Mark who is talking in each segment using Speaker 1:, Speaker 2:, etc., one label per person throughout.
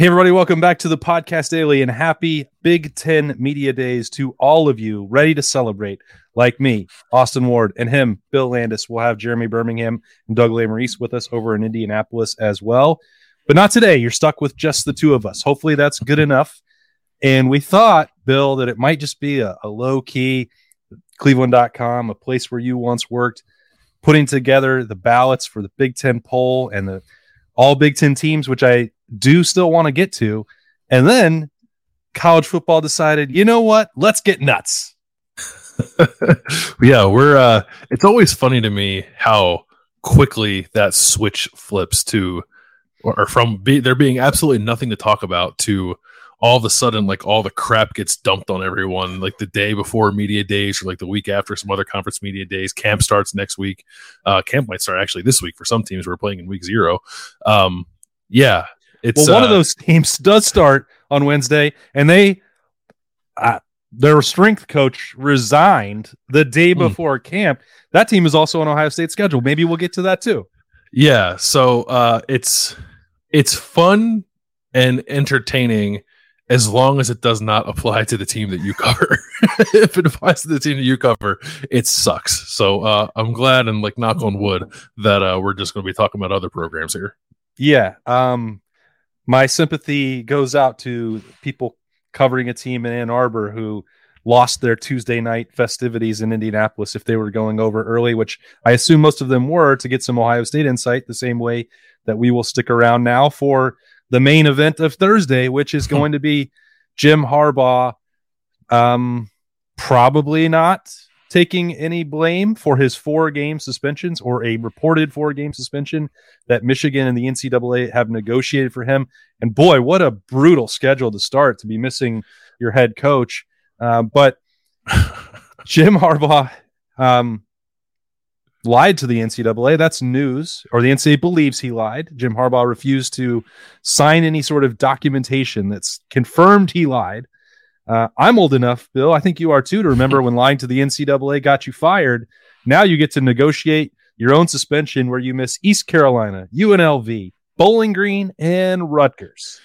Speaker 1: Hey, everybody, welcome back to the podcast daily and happy Big Ten Media Days to all of you ready to celebrate. Like me, Austin Ward, and him, Bill Landis. We'll have Jeremy Birmingham and Doug Lesmerises with us over in Indianapolis as well. But not today. You're stuck with just the two of us. Hopefully, that's good enough. And we thought, Bill, that it might just be a, a low key Cleveland.com, a place where you once worked, putting together the ballots for the Big Ten poll and the all Big Ten teams, which I do still want to get to. And then college football decided, you know what? Let's get nuts.
Speaker 2: yeah, we're uh it's always funny to me how quickly that switch flips to or, from be, there being absolutely nothing to talk about to all of a sudden like all the crap gets dumped on everyone like the day before media days or like the week after some other conference media days camp starts next week uh camp might start actually this week for some teams we're playing in week zero um yeah
Speaker 1: it's well, one uh, of those teams does start on Wednesday, and they uh, their strength coach resigned the day hmm. before camp. That team is also on Ohio State schedule. Maybe we'll get to that too.
Speaker 2: Yeah, so uh, it's it's fun and entertaining as long as it does not apply to the team that you cover. if it applies to the team that you cover, it sucks. So uh, I'm glad and like knock on wood that uh, we're just going to be talking about other programs here.
Speaker 1: Yeah. Um, my sympathy goes out to people covering a team in Ann Arbor who lost their Tuesday night festivities in Indianapolis if they were going over early, which I assume most of them were to get some Ohio State insight, the same way that we will stick around now for the main event of Thursday, which is going to be Jim Harbaugh. Um, probably not taking any blame for his four game suspensions or a reported four game suspension that Michigan and the NCAA have negotiated for him. And boy, what a brutal schedule to start to be missing your head coach. Uh, but Jim Harbaugh um, lied to the NCAA. That's news, or the NCAA believes he lied. Jim Harbaugh refused to sign any sort of documentation that's confirmed he lied. Uh, I'm old enough, Bill. I think you are too, to remember when lying to the NCAA got you fired. Now you get to negotiate your own suspension where you miss East Carolina, UNLV, Bowling Green, and Rutgers.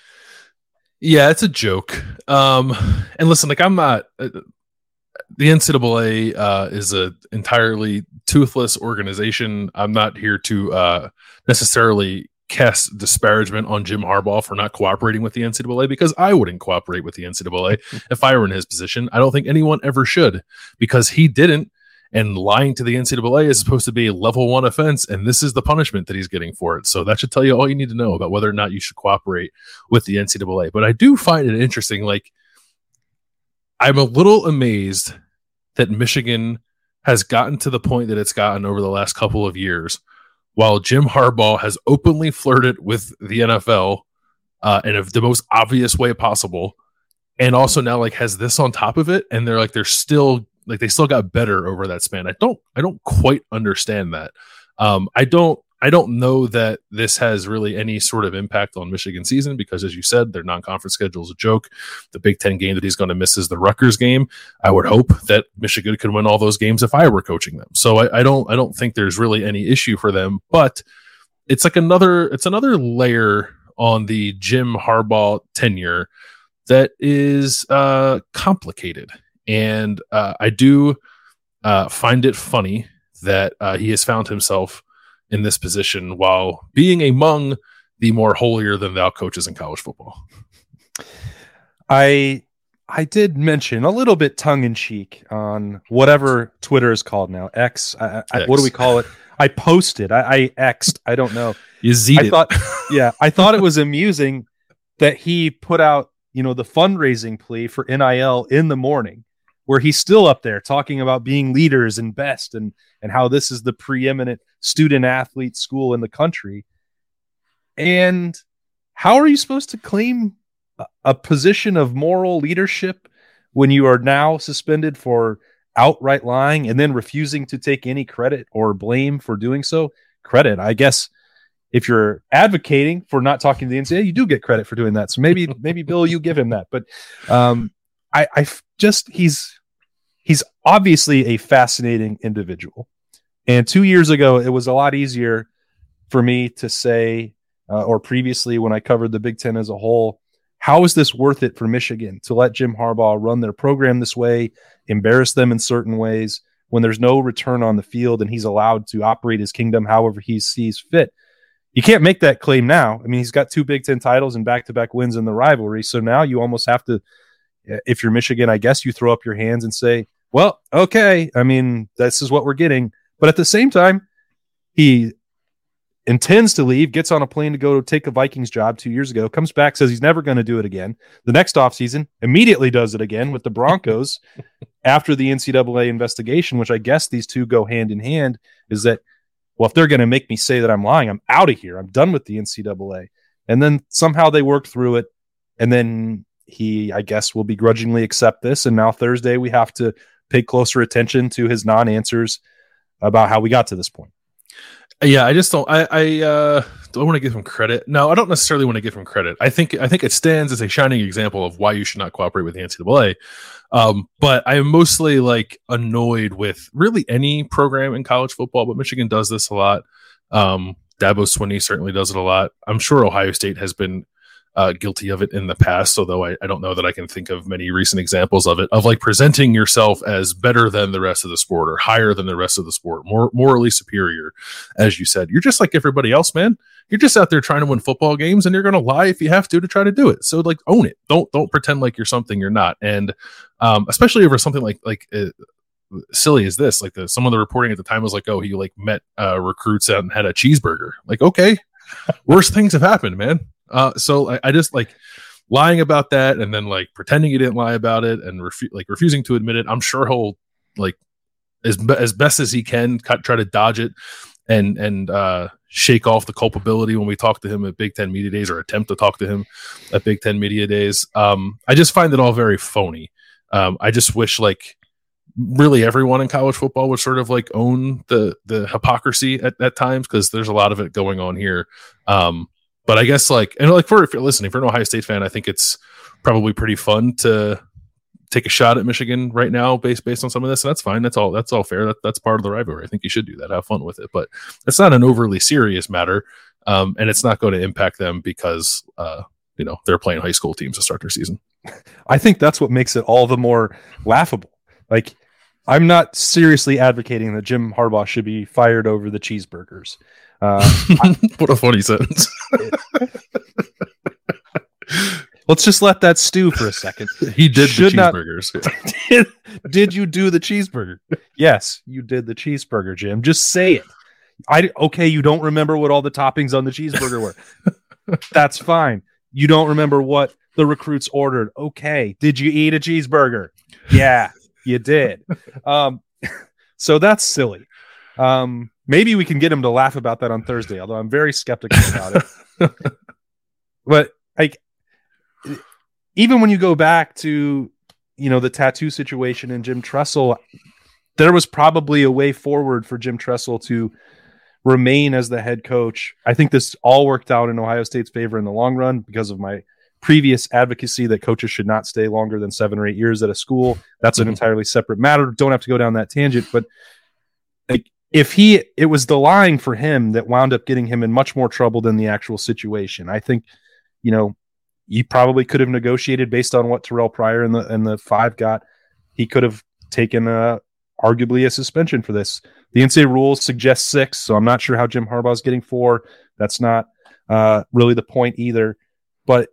Speaker 2: Yeah, it's a joke. Um, and listen, like I'm not. Uh, the NCAA uh, is an entirely toothless organization. I'm not here to uh, necessarily cast disparagement on Jim Harbaugh for not cooperating with the NCAA because I wouldn't cooperate with the NCAA if I were in his position. I don't think anyone ever should because he didn't. And lying to the NCAA is supposed to be a level one offense, and this is the punishment that he's getting for it. So that should tell you all you need to know about whether or not you should cooperate with the NCAA. But I do find it interesting. Like, I'm a little amazed that Michigan has gotten to the point that it's gotten over the last couple of years while Jim Harbaugh has openly flirted with the NFL uh, in a, the most obvious way possible, and also now like has this on top of it, and they're like they're still like they still got better over that span. I don't I don't quite understand that. Um, I don't I don't know that this has really any sort of impact on Michigan season because, as you said, their non-conference schedule is a joke. The Big Ten game that he's going to miss is the Rutgers game. I would hope that Michigan could win all those games if I were coaching them. So I, I don't I don't think there's really any issue for them. But it's like another it's another layer on the Jim Harbaugh tenure that is uh, complicated, and uh, I do uh, find it funny that uh, he has found himself in this position while being among the more holier than thou coaches in college football.
Speaker 1: I I did mention a little bit tongue in cheek on whatever Twitter is called now. X, I, X. I, what do we call it? I posted. I, I X'd. I don't know.
Speaker 2: You zed
Speaker 1: I thought, yeah, I thought it was amusing that he put out, you know, the fundraising plea for NIL in the morning where he's still up there talking about being leaders and best and and how this is the preeminent student athlete school in the country. And how are you supposed to claim a, position of moral leadership when you are now suspended for outright lying and then refusing to take any credit or blame for doing so? Credit, I guess if you're advocating for not talking to the NCAA, you do get credit for doing that. So maybe, maybe Bill, you give him that. But um, I, I just he's he's obviously a fascinating individual. And two years ago, it was a lot easier for me to say, uh, or previously when I covered the Big Ten as a whole, how is this worth it for Michigan to let Jim Harbaugh run their program this way, embarrass them in certain ways when there's no return on the field and he's allowed to operate his kingdom however he sees fit? You can't make that claim now. I mean, he's got two Big Ten titles and back to back wins in the rivalry. So now you almost have to, if you're Michigan, I guess you throw up your hands and say, well, okay. I mean, this is what we're getting. But at the same time, he intends to leave, gets on a plane to go take a Vikings job two years ago, comes back, says he's never going to do it again. The next offseason, immediately does it again with the Broncos after the NCAA investigation, which I guess these two go hand in hand, is that, well, if they're going to make me say that I'm lying, I'm out of here. I'm done with the NCAA. And then somehow they work through it. And then he, I guess, will begrudgingly accept this. And now Thursday, we have to pay closer attention to his non answers about how we got to this point.
Speaker 2: Yeah, I just don't. I I uh, don't want to give him credit. No, I don't necessarily want to give him credit. I think I think it stands as a shining example of why you should not cooperate with the NCAA. Um, but I am mostly like annoyed with really any program in college football, but Michigan does this a lot. Um, Dabo Swinney certainly does it a lot. I'm sure Ohio State has been uh, guilty of it in the past, although I, I, don't know that I can think of many recent examples of it, of like presenting yourself as better than the rest of the sport or higher than the rest of the sport, more morally superior, as you said. You're just like everybody else, man. You're just out there trying to win football games and you're gonna lie if you have to to try to do it. So like own it. Don't don't pretend like you're something you're not. And um, especially over something like like uh, silly as this, like the some of the reporting at the time was like, oh, he like met uh, recruits and had a cheeseburger. Like, okay, worse things have happened, man. Uh, so I, I, just like lying about that and then like pretending he didn't lie about it and refu- like refusing to admit it. I'm sure he'll like as as best as he can cut, try to dodge it and and uh, shake off the culpability when we talk to him at Big Ten Media Days or attempt to talk to him at Big Ten Media Days. Um, I just find it all very phony. Um, I just wish like really everyone in college football would sort of like own the the hypocrisy at, at times because there's a lot of it going on here. Um, but I guess like and like for if you're listening, for an Ohio State fan, I think it's probably pretty fun to take a shot at Michigan right now based based on some of this. And that's fine. That's all that's all fair. That, that's part of the rivalry. I think you should do that. Have fun with it. But it's not an overly serious matter. Um, and it's not going to impact them because uh, you know, they're playing high school teams to start their season.
Speaker 1: I think that's what makes it all the more laughable. Like I'm not seriously advocating that Jim Harbaugh should be fired over the cheeseburgers. Uh,
Speaker 2: what a funny sentence.
Speaker 1: Let's just let that stew for a second.
Speaker 2: He did Should the cheeseburgers.
Speaker 1: Not, did, did you do the cheeseburger? Yes, you did the cheeseburger, Jim. Just say it. I okay, you don't remember what all the toppings on the cheeseburger were. That's fine. You don't remember what the recruits ordered. Okay. Did you eat a cheeseburger? Yeah, you did. Um, so that's silly. Um, maybe we can get him to laugh about that on Thursday, although I'm very skeptical about it. but like, even when you go back to you know the tattoo situation and Jim Tressel, there was probably a way forward for Jim Tressel to remain as the head coach. I think this all worked out in Ohio State's favor in the long run because of my previous advocacy that coaches should not stay longer than seven or eight years at a school. That's an mm-hmm. entirely separate matter. Don't have to go down that tangent, but like if he it was the lying for him that wound up getting him in much more trouble than the actual situation. I think, you know, he probably could have negotiated based on what Terrelle Pryor and the and the five got. He could have taken a arguably a suspension for this. The NCAA rules suggest six, so I'm not sure how Jim Harbaugh is getting four. That's not uh, really the point either. But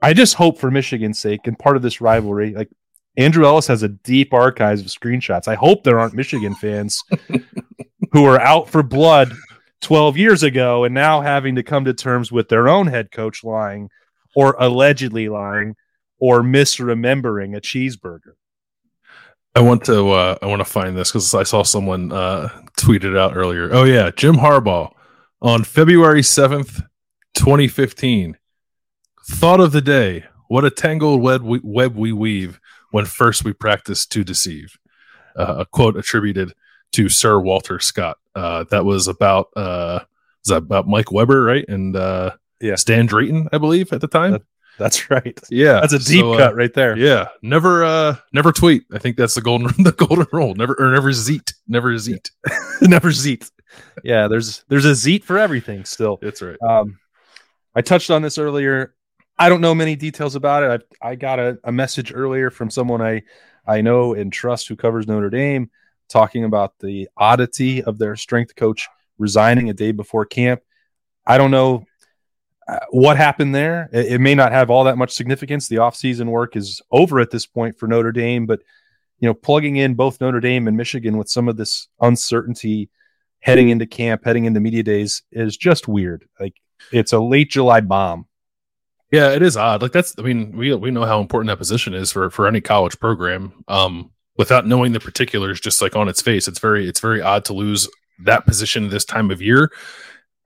Speaker 1: I just hope for Michigan's sake and part of this rivalry, like Andrew Ellis has a deep archives of screenshots. I hope there aren't Michigan fans who are out for blood 12 years ago and now having to come to terms with their own head coach lying or allegedly lying or misremembering a cheeseburger.
Speaker 2: I want to uh, I want to find this because I saw someone uh, tweet it out earlier. Oh yeah, Jim Harbaugh on February seventh, twenty fifteen. Thought of the day: What a tangled web we, web we weave when first we practice to deceive. Uh, a quote attributed to Sir Walter Scott. Uh, that was about uh, was that about Mike Weber, right? And uh, yeah, Stan Drayton, I believe, at the time. That,
Speaker 1: that's right.
Speaker 2: Yeah,
Speaker 1: that's a deep so, uh, cut right there.
Speaker 2: Yeah, never, uh, never tweet. I think that's the golden, the golden rule. Never or never zeet, never zeet,
Speaker 1: never zeet. Yeah, there's there's a zeet for everything. Still,
Speaker 2: that's right.
Speaker 1: Um, I touched on this earlier. I don't know many details about it. I, I got a, a message earlier from someone I I know and trust who covers Notre Dame talking about the oddity of their strength coach resigning a day before camp. I don't know uh, what happened there. It, it, may not have all that much significance. The offseason work is over at this point for Notre Dame, but you know, plugging in both Notre Dame and Michigan with some of this uncertainty heading into camp, heading into media days is just weird. Like it's a late July bomb.
Speaker 2: Yeah, it is odd. Like that's I mean, we we know how important that position is for for any college program. Um without knowing the particulars just like on its face, it's very it's very odd to lose that position this time of year.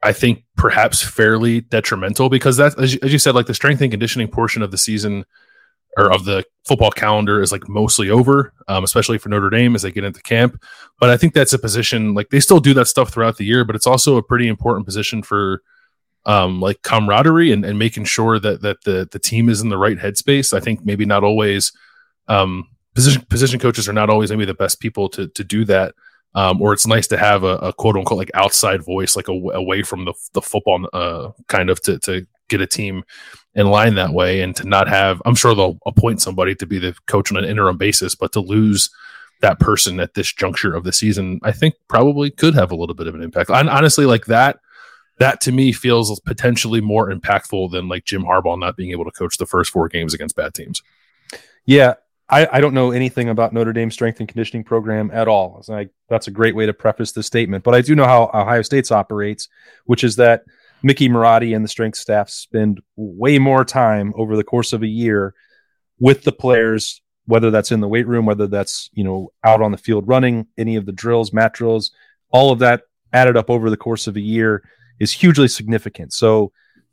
Speaker 2: I think perhaps fairly detrimental because that as you, as you said like the strength and conditioning portion of the season or of the football calendar is like mostly over, um, especially for Notre Dame as they get into camp. But I think that's a position like they still do that stuff throughout the year, but it's also a pretty important position for um, like camaraderie and, and making sure that that the the team is in the right headspace. I think maybe not always um, position position coaches are not always maybe the best people to to do that. Um, or it's nice to have a, a, quote unquote like outside voice, like a, away from the the football uh, kind of to to get a team in line that way and to not have i'm sure they'll appoint somebody to be the coach on an interim basis but to lose that person at this juncture of the season i think probably could have a little bit of an impact and honestly like that that to me feels potentially more impactful than like jim harbaugh not being able to coach the first four games against bad teams
Speaker 1: yeah I, I don't know anything about Notre Dame strength and conditioning program at all. That's a great way to preface the statement. But I do know how Ohio State's operates, which is that Mickey Marotti and the strength staff spend way more time over the course of a year with the players, whether that's in the weight room, whether that's you know out on the field running, any of the drills, mat drills, all of that added up over the course of a year is hugely significant. So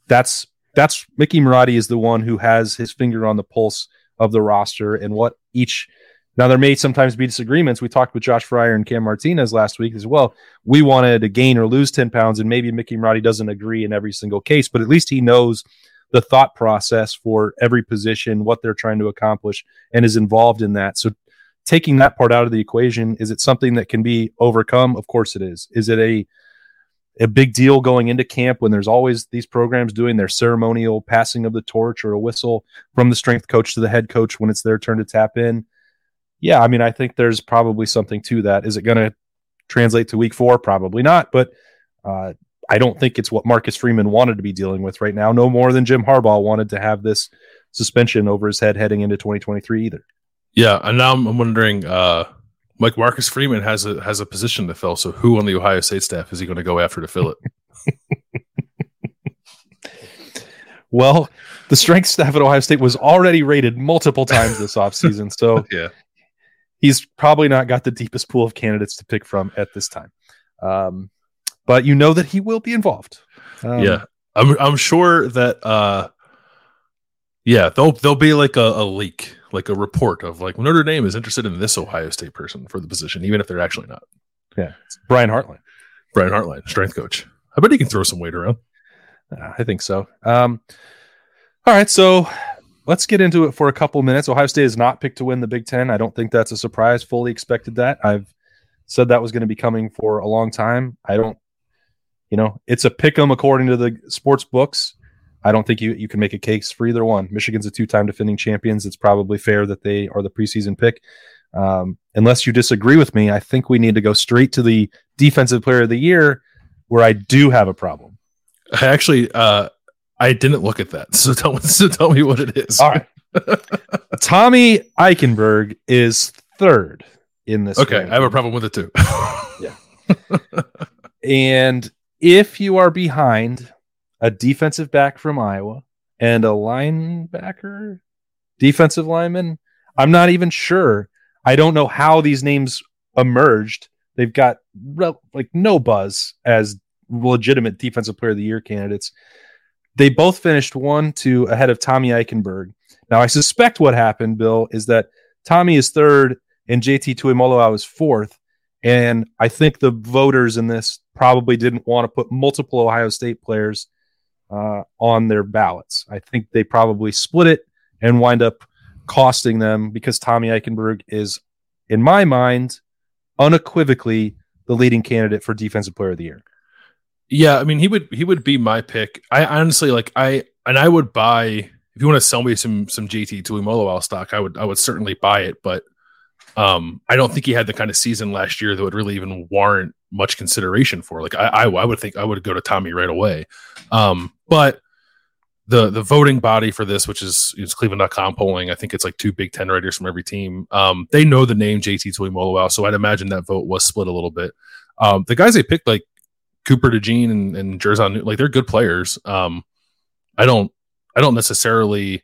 Speaker 1: that's that's Mickey Marotti is the one who has his finger on the pulse of the roster and what each now, there may sometimes be disagreements. We talked with Josh Fryar and Cam Martinez last week as well. We wanted to gain or lose 10 pounds, and maybe Mickey Marotti doesn't agree in every single case, but at least he knows the thought process for every position, what they're trying to accomplish, and is involved in that. So, taking that part out of the equation, is it something that can be overcome? Of course it is. Is it a a big deal going into camp when there's always these programs doing their ceremonial passing of the torch or a whistle from the strength coach to the head coach when it's their turn to tap in? yeah, I mean, I think there's probably something to that. Is it going to translate to week four? Probably not. But uh, I don't think it's what Marcus Freeman wanted to be dealing with right now, no more than Jim Harbaugh wanted to have this suspension over his head heading into 2023 either.
Speaker 2: Yeah, and now I'm wondering, uh, like Marcus Freeman has a has a position to fill. So who on the Ohio State staff is he going to go after to fill it?
Speaker 1: well, the strength staff at Ohio State was already rated multiple times this offseason. So
Speaker 2: yeah,
Speaker 1: he's probably not got the deepest pool of candidates to pick from at this time. Um, but you know that he will be involved.
Speaker 2: Um, yeah, I'm I'm sure that uh, yeah, there'll there'll be like a, a, leak, like a report of like Notre Dame is interested in this Ohio State person for the position, even if they're actually not.
Speaker 1: Yeah, Brian Hartline.
Speaker 2: Brian Hartline, strength coach. I bet he can throw some weight around.
Speaker 1: Uh, I think so. Um, all right, so let's get into it for a couple minutes. Ohio State is not picked to win the Big Ten. I don't think that's a surprise. Fully expected that. I've said that was going to be coming for a long time. I don't, you know, it's a pick 'em according to the sports books. I don't think you you can make a case for either one. Michigan's a two time defending champions. It's probably fair that they are the preseason pick. Um, unless you disagree with me, I think we need to go straight to the defensive player of the year, where I do have a problem.
Speaker 2: I actually, uh, I didn't look at that. So tell, so tell me what it is.
Speaker 1: All right. Tommy Eichenberg is third in this.
Speaker 2: Okay. I have a problem with it too.
Speaker 1: yeah. and if you are behind a defensive back from Iowa and a linebacker, defensive lineman, I'm not even sure. I don't know how these names emerged. They've got like no buzz as legitimate defensive player of the year candidates. They both finished one, two ahead of Tommy Eichenberg. Now, I suspect what happened, Bill, is that Tommy is third and JT Tuimoloau is fourth. And I think the voters in this probably didn't want to put multiple Ohio State players uh, on their ballots. I think they probably split it and wind up costing them because Tommy Eichenberg is, in my mind, unequivocally the leading candidate for Defensive Player of the Year.
Speaker 2: Yeah, I mean he would he would be my pick. I honestly like I and I would buy if you want to sell me some some JT Tuimoloau stock, I would I would certainly buy it, but um, I don't think he had the kind of season last year that would really even warrant much consideration for. Like I, I, I would think I would go to Tommy right away. Um, but the the voting body for this, which is is Cleveland.com polling, I think it's like two Big Ten writers from every team. Um, they know the name JT Tuimoloau, so I'd imagine that vote was split a little bit. Um, the guys they picked, like Cooper DeJean and, and Jer'Zhan, like they're good players. Um, I don't I don't necessarily.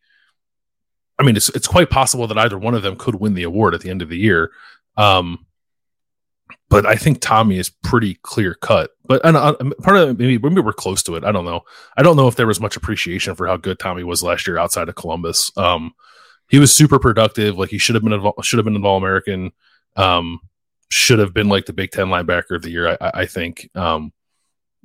Speaker 2: I mean, it's it's quite possible that either one of them could win the award at the end of the year. Um, but I think Tommy is pretty clear cut. But and uh, part of it, maybe maybe we're close to it. I don't know. I don't know if there was much appreciation for how good Tommy was last year outside of Columbus. Um, he was super productive. Like he should have been should have been an All American. Um, should have been like the Big Ten linebacker of the year. I, I think um,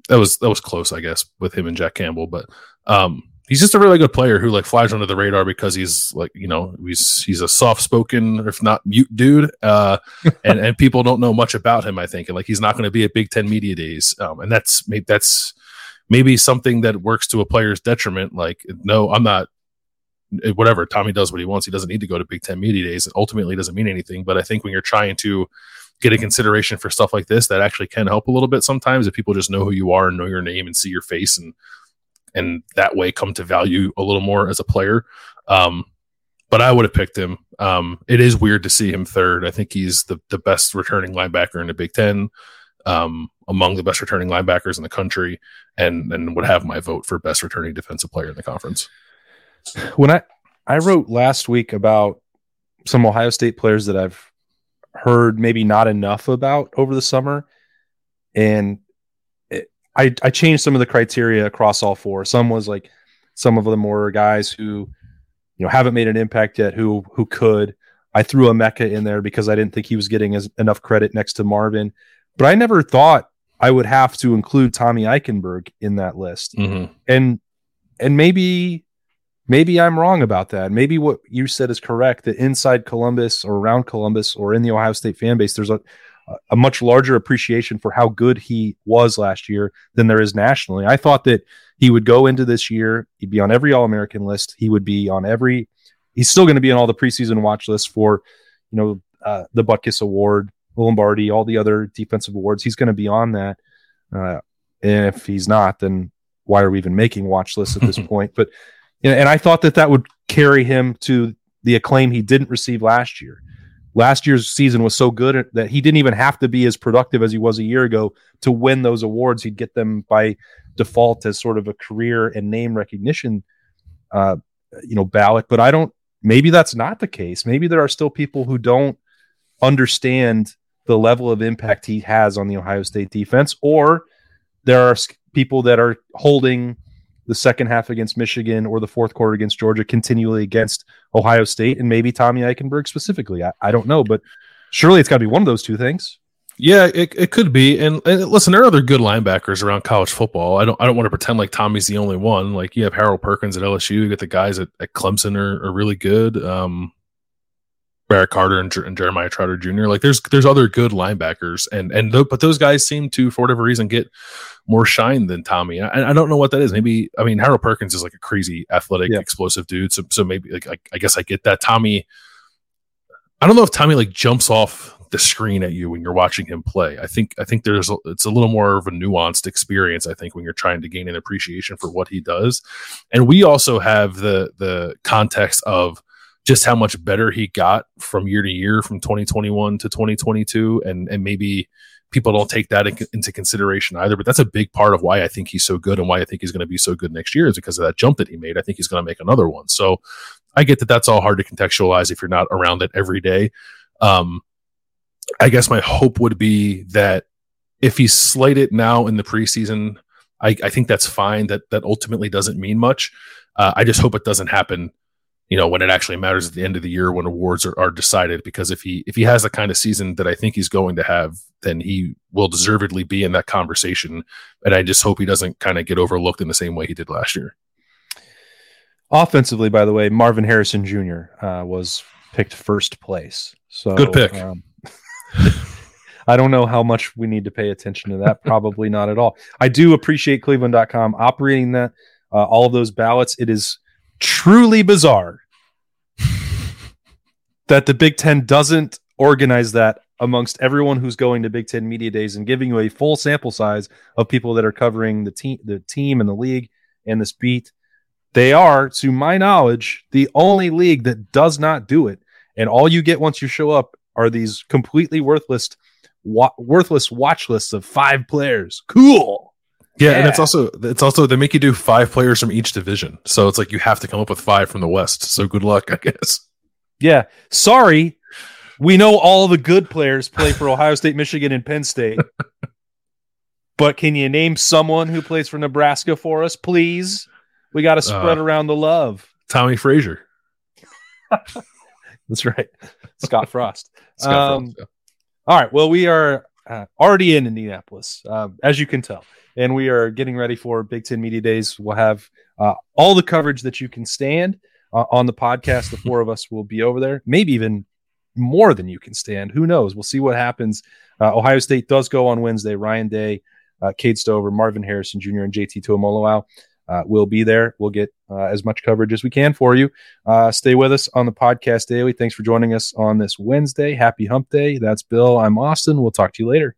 Speaker 2: that was that was close, I guess, with him and Jack Campbell. But um, he's just a really good player who like flies under the radar because he's like you know he's he's a soft spoken if not mute dude uh and and people don't know much about him i think and like he's not going to be at big 10 media days um and that's maybe that's maybe something that works to a player's detriment like no i'm not eh, whatever tommy does what he wants he doesn't need to go to big 10 media days it ultimately doesn't mean anything but i think when you're trying to get a consideration for stuff like this that actually can help a little bit sometimes if people just know who you are and know your name and see your face and and that way come to value a little more as a player. Um, but I would have picked him. Um, it is weird to see him third. I think he's the, the best returning linebacker in the Big Ten, um, among the best returning linebackers in the country, and and would have my vote for best returning defensive player in the conference.
Speaker 1: When I I wrote last week about some Ohio State players that I've heard maybe not enough about over the summer, and I, I changed some of the criteria across all four. Some was like some of them were guys who, you know, haven't made an impact yet, who who could. I threw Emeka in there because I didn't think he was getting as, enough credit next to Marvin. But I never thought I would have to include Tommy Eichenberg in that list. Mm-hmm. And and maybe maybe I'm wrong about that. Maybe what you said is correct that inside Columbus or around Columbus or in the Ohio State fan base, there's a a much larger appreciation for how good he was last year than there is nationally. I thought that he would go into this year, he'd be on every All American list, he would be on every. He's still going to be on all the preseason watch lists for, you know, uh, the Butkus Award, Lombardi, all the other defensive awards. He's going to be on that. Uh, and if he's not, then why are we even making watch lists at this point? But you know, and I thought that that would carry him to the acclaim he didn't receive last year last year's season was so good that he didn't even have to be as productive as he was a year ago to win those awards. He'd get them by default as sort of a career and name recognition, uh, you know, ballot. But I don't. Maybe that's not the case. Maybe there are still people who don't understand the level of impact he has on the Ohio State defense, or there are people that are holding the second half against Michigan or the fourth quarter against Georgia, continually against Ohio State, and maybe Tommy Eichenberg specifically. I, I don't know, but surely it's got to be one of those two things.
Speaker 2: Yeah, it, it could be. And, and, listen, there are other good linebackers around college football. I don't I don't want to pretend like Tommy's the only one. Like you have Harold Perkins at LSU. You get the guys at, at Clemson are, are really good. Um, Barrett Carter and, and, Jeremiah Trotter Jr. Like there's there's other good linebackers, and and th- but those guys seem to for whatever reason get more shine than Tommy. I, I don't know what that is. Maybe I mean Harold Perkins is like a crazy athletic, yeah. explosive dude. So so maybe like I, I guess I get that. Tommy, I don't know if Tommy like jumps off the screen at you when you're watching him play. I think I think there's a, it's a little more of a nuanced experience. I think when you're trying to gain an appreciation for what he does, and we also have the the context of just how much better he got from year to year from 2021 to 2022 and and maybe people don't take that in, into consideration either but that's a big part of why I think he's so good and why I think he's going to be so good next year is because of that jump that he made. I think he's going to make another one. So I get that that's all hard to contextualize if you're not around it every day. Um I guess my hope would be that if he's slated now in the preseason I, I think that's fine. That that ultimately doesn't mean much. Uh, I just hope it doesn't happen you know when it actually matters at the end of the year when awards are, are decided because if he if he has the kind of season that i think he's going to have then he will deservedly be in that conversation and i just hope he doesn't kind of get overlooked in the same way he did last year
Speaker 1: offensively by the way marvin harrison jr uh, was picked first place so
Speaker 2: good pick um,
Speaker 1: I don't know how much we need to pay attention to that. Probably not at all. I do appreciate Cleveland.com operating that uh, all of those ballots. It is truly bizarre that the Big Ten doesn't organize that amongst everyone who's going to Big Ten media days and giving you a full sample size of people that are covering the team, the team and the league and this beat. They are, to my knowledge, the only league that does not do it. And all you get once you show up are these completely worthless, wa- worthless watch lists of five players. Cool.
Speaker 2: Yeah, yeah, and it's also it's also they make you do five players from each division. So it's like you have to come up with five from the West. So good luck, I guess.
Speaker 1: Yeah. Sorry. We know all the good players play for Ohio State, Michigan, and Penn State. but can you name someone who plays for Nebraska for us, please? We got to spread uh, around the love.
Speaker 2: Tommie Frazier.
Speaker 1: That's right. Scott Frost. Scott um, Frost yeah. All right. Well, we are uh, already in Indianapolis, uh, as you can tell, and we are getting ready for Big Ten Media Days. We'll have uh, all the coverage that you can stand uh, on the podcast. The four of us will be over there, maybe even more than you can stand. Who knows? We'll see what happens. Uh, Ohio State does go on Wednesday. Ryan Day, uh, Cade Stover, Marvin Harrison Jr., and JT Tuimoloau uh, will be there. We'll get uh, as much coverage as we can for you. Uh, stay with us on the podcast daily. Thanks for joining us on this Wednesday. Happy Hump Day. That's Bill. I'm Austin. We'll talk to you later.